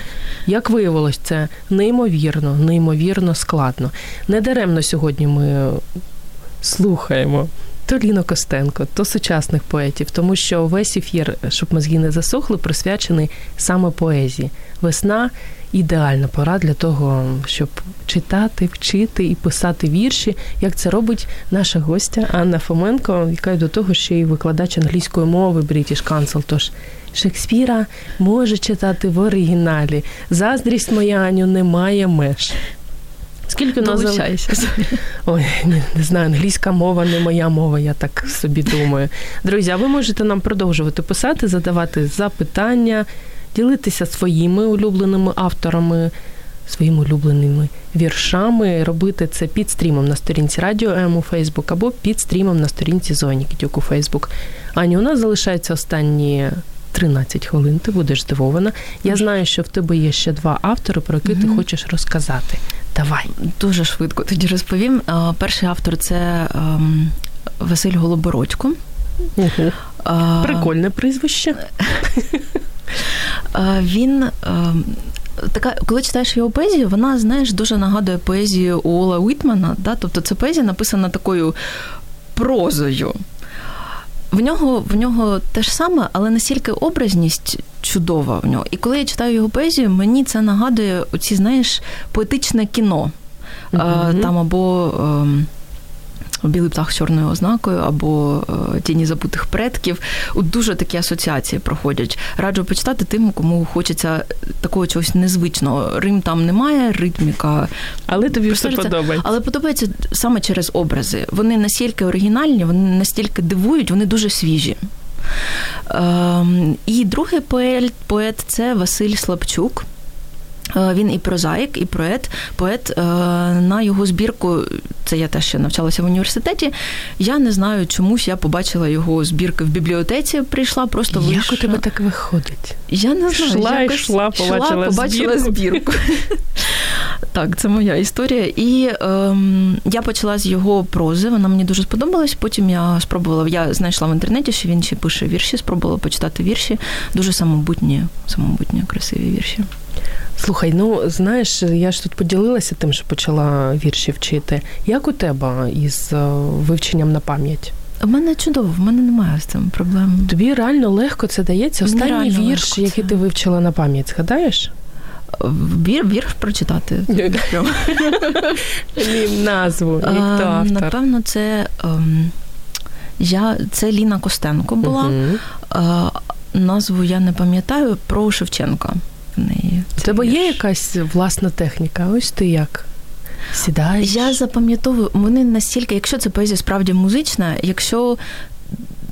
Speaker 1: Як виявилось, це неймовірно, неймовірно складно. Недаремно сьогодні ми слухаємо то Ліно Костенко, то сучасних поетів, тому що весь ефір, щоб мозги не засохли, присвячений саме поезії. Весна ідеальна пора для того, щоб читати, вчити і писати вірші, як це робить наша гостя Анна Фоменко, яка до того ще й викладач англійської мови British Council. Тож Шекспіра може читати в оригіналі. Заздрість моя Аню немає меж. Скільки нас? Ой, не, не знаю, англійська мова не моя мова, я так собі думаю. Друзі, а ви можете нам продовжувати писати, задавати запитання, ділитися своїми улюбленими авторами, своїми улюбленими віршами, робити це під стрімом на сторінці Радіо М у Фейсбук або під стрімом на сторінці Зоні Кітюк у Фейсбук. Ані, у нас залишається останні 13 хвилин. Ти будеш здивована. Я знаю, що в тебе є ще два автори, про які mm ти хочеш розказати. Давай.
Speaker 2: Дуже швидко тоді розповім. Перший автор це ем, Василь Голобородько.
Speaker 1: Угу. Прикольне прізвище.
Speaker 2: Він. Ем, така, коли читаєш його поезію, вона, знаєш, дуже нагадує поезію Уола Уітмана. Да? Тобто це поезія написана такою прозою. В нього в нього те ж саме, але настільки образність чудова в нього. І коли я читаю його поезію, мені це нагадує оці, знаєш, поетичне кіно. Mm-hmm. Там або. Білий птах з чорною ознакою або е, тіні забутих предків. От дуже такі асоціації проходять. Раджу почитати тим, кому хочеться такого чогось незвичного. Рим там немає, ритміка.
Speaker 1: Але тобі все подобається.
Speaker 2: Але подобається саме через образи. Вони настільки оригінальні, вони настільки дивують, вони дуже свіжі. Ем, і другий поет, поет це Василь Слабчук. Е, він і прозаїк, і поет. Поет е, на його збірку, це я теж ще навчалася в університеті. Я не знаю, чомусь я побачила його збірки в бібліотеці. Прийшла просто
Speaker 1: вийшла. Як у тебе так виходить?
Speaker 2: Я не знаю.
Speaker 1: Шла, якось йшла, побачила,
Speaker 2: побачила збірку. збірку. Так, це моя історія. І ем, я почала з його прози. Вона мені дуже сподобалась. Потім я спробувала. Я знайшла в інтернеті, що він ще пише вірші, спробувала почитати вірші. Дуже самобутні, самобутні, красиві вірші.
Speaker 1: Слухай, ну знаєш, я ж тут поділилася тим, що почала вірші вчити. Як у тебе із е, вивченням на пам'ять?
Speaker 2: У мене чудово, в мене немає з цим проблем.
Speaker 1: Тобі реально легко це дається? Останній вірш, який ти вивчила на пам'ять, згадаєш?
Speaker 2: Вір, вірш прочитати.
Speaker 1: Назву. Хто?
Speaker 2: Напевно, це ем, я, це Ліна Костенко була. Назву я не пам'ятаю про Шевченка в неї.
Speaker 1: У тебе є якась власна техніка? Ось ти як? Сідаєш?
Speaker 2: Я запам'ятовую, вони настільки, якщо це поезія справді музична, якщо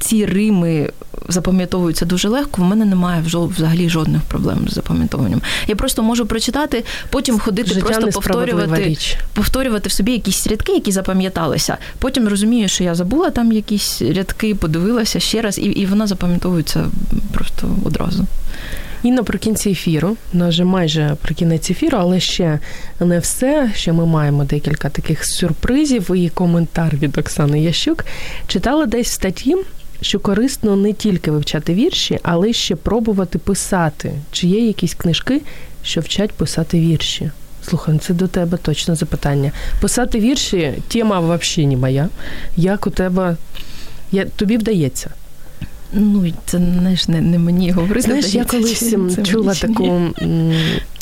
Speaker 2: ці рими запам'ятовуються дуже легко. В мене немає взагалі жодних проблем з запам'ятовуванням. Я просто можу прочитати, потім ходити,
Speaker 1: Життя
Speaker 2: просто повторювати
Speaker 1: річ.
Speaker 2: повторювати в собі якісь рядки, які запам'яталися. Потім розумію, що я забула там якісь рядки, подивилася ще раз, і, і вона запам'ятовується просто одразу.
Speaker 1: І наприкінці ефіру, у вже майже про кінець ефіру, але ще не все. Ще ми маємо декілька таких сюрпризів і коментар від Оксани Ящук. Читала десь в статті, що корисно не тільки вивчати вірші, але ще пробувати писати. Чи є якісь книжки, що вчать писати вірші? Слухай, це до тебе точно запитання. Писати вірші тема взагалі не моя. Як у тебе я, тобі вдається?
Speaker 2: Ну, це знаєш, не, не мені говорити.
Speaker 1: Знаєш, я колись чула таку,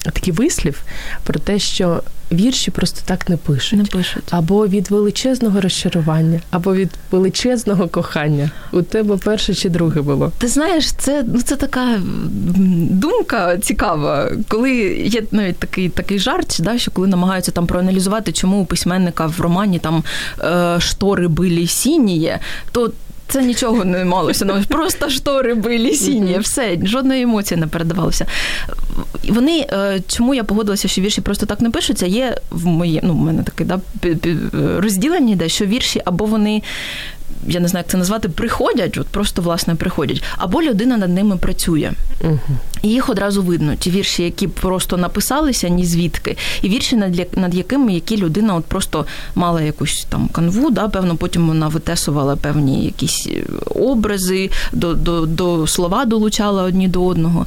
Speaker 1: такий вислів про те, що вірші просто так не пишуть.
Speaker 2: Не пишуть.
Speaker 1: Або від величезного розчарування, або від величезного кохання. У тебе перше чи друге було?
Speaker 2: Ти знаєш, це ну це така думка цікава, коли є навіть такий такий жарт, да, що коли намагаються там проаналізувати, чому у письменника в романі там е, штори били сініє, то це нічого не малося. Ну, просто штори були сіні, все, жодної емоції не передавалося. Вони, е, чому я погодилася, що вірші просто так не пишуться, є в моє, ну, в мене таке да, розділення, де що вірші або вони я не знаю, як це назвати, приходять, от просто власне приходять, або людина над ними працює. Угу. І їх одразу видно. Ті вірші, які просто написалися, ні звідки, і вірші, над над якими які людина от просто мала якусь там канву, да, певно, потім вона витесувала певні якісь е, образи, до до, до слова долучала одні до одного.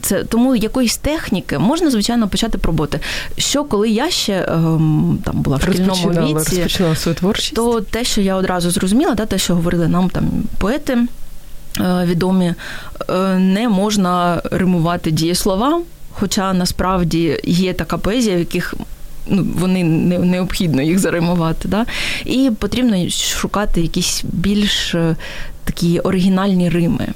Speaker 2: Це Тому якоїсь техніки можна, звичайно, почати пробувати. Що коли я ще ем, там була в шкільному віці,
Speaker 1: розпочинала свою творчість,
Speaker 2: то те, що я одразу зрозуміла, да, те, що говорили нам там поети відомі, е, не можна римувати дієслова, хоча насправді є така поезія, в яких ну, Вони не, необхідно їх заримувати. Да? І потрібно шукати якісь більш е, такі оригінальні рими.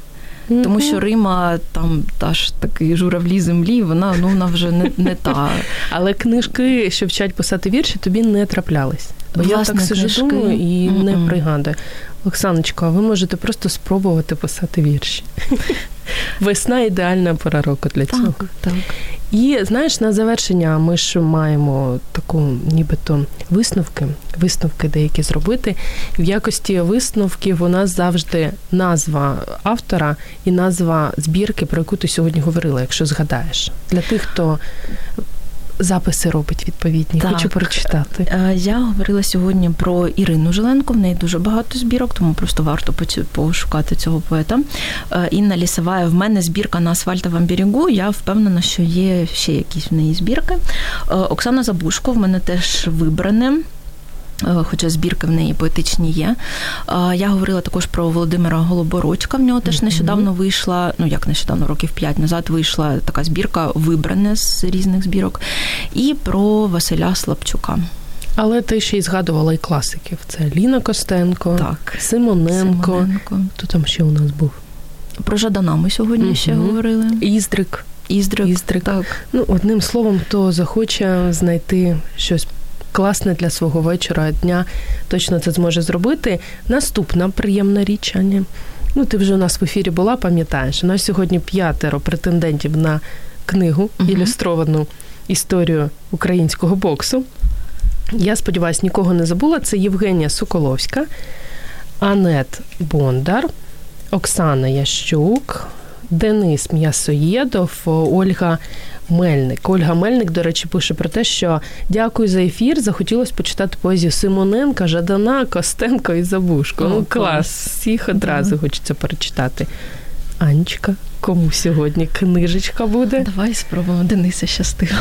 Speaker 2: Mm-hmm. Тому що Рима, там та ж такий журавлі землі, вона ну вона вже не не та.
Speaker 1: Але книжки, що вчать писати вірші, тобі не траплялись. Бо Власне, я так сижу думаю і mm-hmm. не пригадую. Оксаночко, ви можете просто спробувати писати вірші. Весна ідеальна пора року для цього.
Speaker 2: Так, так.
Speaker 1: І знаєш, на завершення ми ж маємо таку, нібито висновки, висновки деякі зробити. В якості висновків у нас завжди назва автора і назва збірки, про яку ти сьогодні говорила, якщо згадаєш, для тих, хто записи робить відповідні. Так. Хочу прочитати.
Speaker 2: Е, я говорила сьогодні про Ірину Жиленко. В неї дуже багато збірок, тому просто варто пошукати цього поета. Е, Інна Лісова, в мене збірка на асфальтовому берегу. Я впевнена, що є ще якісь в неї збірки. Е, Оксана Забушко в мене теж вибране. Е, хоча збірки в неї поетичні є. Е, я говорила також про Володимира Голобородька. В нього теж нещодавно вийшла, ну як нещодавно, років п'ять назад вийшла така збірка, вибране з різних збірок, і про Василя Слабчука.
Speaker 1: Але ти ще й згадувала і класиків. Це Ліна Костенко,
Speaker 2: так,
Speaker 1: Симоненко.
Speaker 2: Симоненко.
Speaker 1: Хто там ще у нас був?
Speaker 2: Про Жадана ми сьогодні угу. ще говорили.
Speaker 1: Іздрик.
Speaker 2: Іздрик.
Speaker 1: Іздрик.
Speaker 2: Так.
Speaker 1: Ну, одним словом, хто захоче знайти щось класне для свого вечора, дня, точно це зможе зробити. Наступна приємна річ, Аня. Ну, ти вже у нас в ефірі була, пам'ятаєш. У нас сьогодні п'ятеро претендентів на книгу, uh ілюстровану історію українського боксу. Я сподіваюся, нікого не забула. Це Євгенія Соколовська, Анет Бондар, Оксана Ящук, Денис М'ясоєдов, Ольга Мельник. Ольга Мельник, до речі, пише про те, що дякую за ефір. Захотілося почитати поезію Симоненка, Жадана, Костенко і Забушко. Ну, клас, всіх одразу хочеться перечитати. Анечка, кому сьогодні книжечка буде?
Speaker 2: Давай спробуємо Дениса щастила.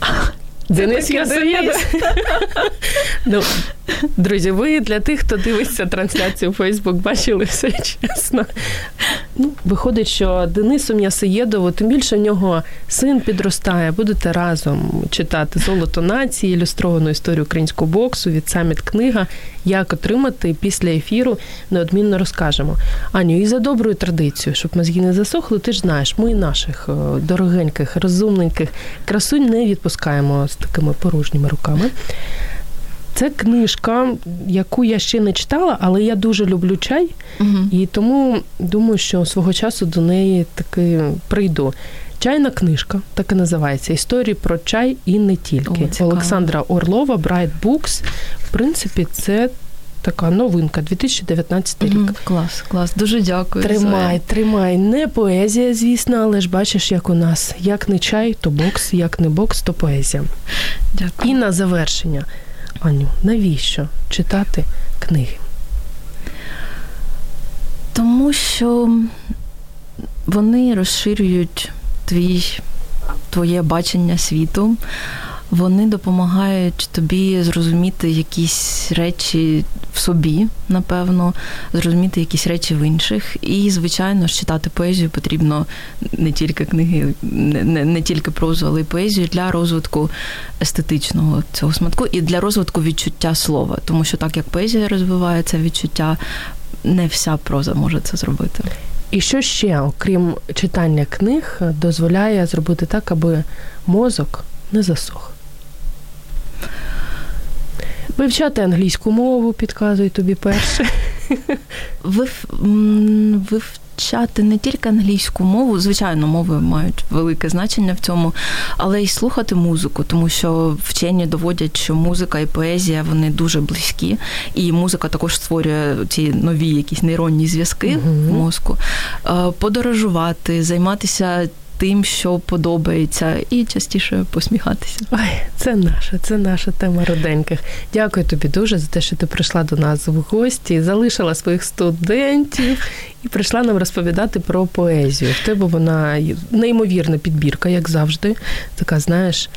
Speaker 1: Денис Ясоєда. ну, Друзі, ви для тих, хто дивиться трансляцію у Фейсбук, бачили все чесно. Ну, Виходить, що Денису М'ясоєдову, тим більше в нього син підростає, будете разом читати Золото нації, ілюстровану історію українського боксу від саміт книга. Як отримати після ефіру, неодмінно розкажемо. Аню, і за доброю традицією, щоб мозги не засохли, ти ж знаєш, ми наших е, дорогеньких, розумненьких красунь не відпускаємо з такими порожніми руками. Це книжка, яку я ще не читала, але я дуже люблю чай,
Speaker 2: Угу.
Speaker 1: і тому думаю, що свого часу до неї таки прийду. Чайна книжка, так і називається. Історії про чай і не тільки.
Speaker 2: О.
Speaker 1: Олександра Орлова, Bright Books. В принципі, це така новинка, 2019 рік.
Speaker 2: Угу. Клас, клас. Дуже дякую.
Speaker 1: Тримай, тримай. Не поезія, звісно, але ж бачиш, як у нас. Як не чай, то бокс, як не бокс, то поезія.
Speaker 2: Дякую.
Speaker 1: І на завершення, Аню, навіщо читати книги?
Speaker 2: Тому що вони розширюють твій, твоє бачення світу, вони допомагають тобі зрозуміти якісь речі в собі, напевно, зрозуміти якісь речі в інших. І, звичайно, ж, читати поезію потрібно не тільки книги, не, не, не тільки прозу, але й поезію для розвитку естетичного цього сматку і для розвитку відчуття слова. Тому що так як поезія розвиває це відчуття, не вся проза може це зробити.
Speaker 1: І що ще, окрім читання книг, дозволяє зробити так, аби мозок не засох? Вивчати англійську мову, підказує тобі перше.
Speaker 2: Вив, вивчати не тільки англійську мову, звичайно, мови мають велике значення в цьому, але й слухати музику, тому що вчені доводять, що музика і поезія вони дуже близькі, і музика також створює ці нові якісь нейронні зв'язки
Speaker 1: Мгм.
Speaker 2: в мозку. Е, Подорожувати, займатися. Тим, що подобається, і частіше посміхатися.
Speaker 1: Ой, це наша, це наша тема роденьких. Дякую тобі дуже за те, що ти прийшла до нас в гості, залишила своїх студентів і прийшла нам розповідати про поезію. В тебе вона неймовірна підбірка, як завжди. Така, знаєш,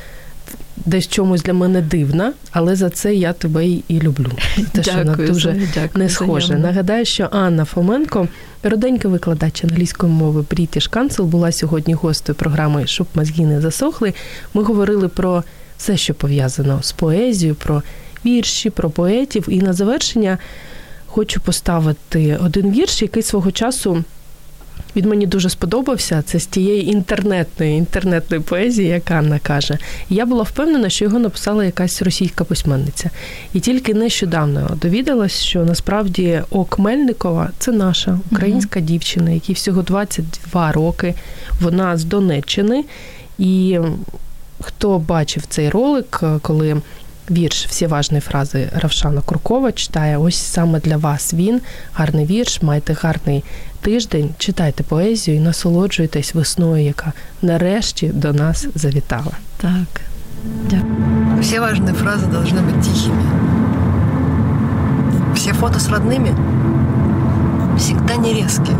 Speaker 1: десь чомусь для мене дивна, але за це я тебе і люблю. Те, що вона дуже
Speaker 2: дякую,
Speaker 1: не схожа. Нагадаю, що Анна Фоменко, роденька викладач англійської мови British Council, була сьогодні гостею програми Щоб мозги не засохли. Ми говорили про все, що пов'язано з поезією, про вірші, про поетів. І на завершення хочу поставити один вірш, який свого часу. Він мені дуже сподобався. Це з тієї інтернетної інтернетної поезії, як Анна каже. Я була впевнена, що його написала якась російська письменниця. І тільки нещодавно довідалась, що насправді Ок Мельникова це наша українська дівчина, якій всього 22 роки. Вона з Донеччини. І хто бачив цей ролик, коли вірш всі важні фрази Равшана Куркова читає, ось саме для вас він. Гарний вірш, майте гарний тиждень, читайте поезію і насолоджуйтесь весною, яка нарешті до нас завітала.
Speaker 2: Так.
Speaker 5: Все важные фразы должны быть тихими. Все фото с родными всегда не резкие.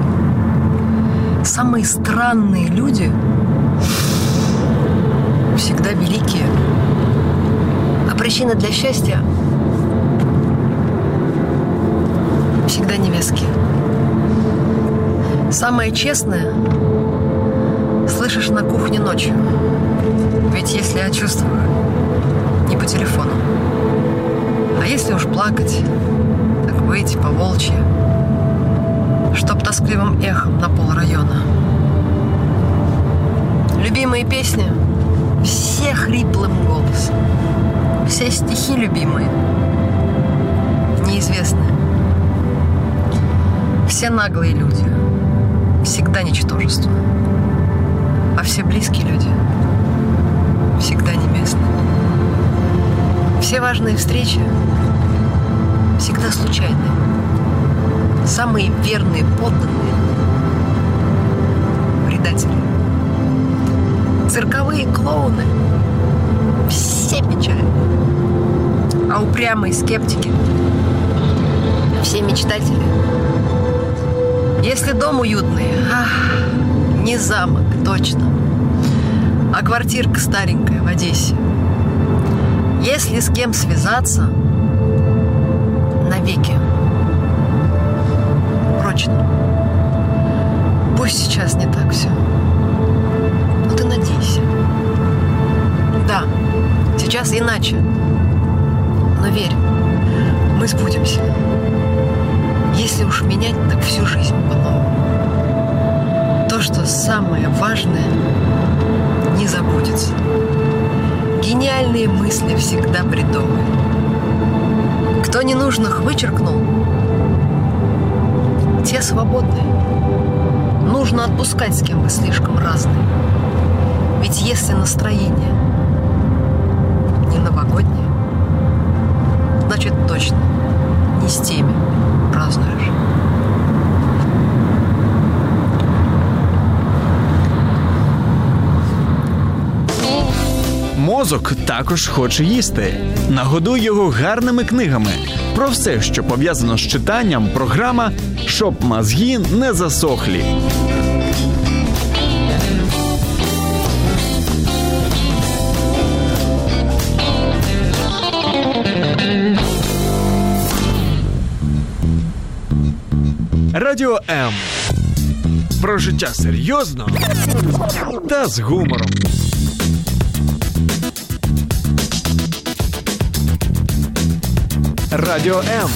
Speaker 5: Самые странные люди всегда великие. А причины для счастья всегда невеские. Самое честное слышишь на кухне ночью. Ведь если я чувствую, не по телефону. А если уж плакать, так выйти по волчьи, чтоб тоскливым эхом на пол района. Любимые песни все хриплым голосом. Все стихи любимые, неизвестные. Все наглые люди, всегда ничтожество. А все близкие люди всегда не местные. Все важные встречи всегда случайные. Самые верные подданные – предатели. Цирковые клоуны – все печали. А упрямые скептики – все мечтатели. Если дом уютный, ах, не замок, точно, а квартирка старенькая в Одессе. Если с кем связаться, навеки. Прочно. Пусть сейчас не так все. Но ты надейся. Да, сейчас иначе. Но верь, мы сбудемся. Если уж менять, так самое важное, не забудется. Гениальные мысли всегда бредовые. Кто ненужных вычеркнул, те свободны. Нужно отпускать, с кем вы слишком разные. Ведь если настроение не новогоднее, значит точно не с теми
Speaker 6: Мозок також хоче їсти. Нагодуй його гарними книгами. Про все, що пов'язано з читанням, програма щоб мозги не засохлі. Радіо М. Про життя серйозно та з гумором. Радіо М.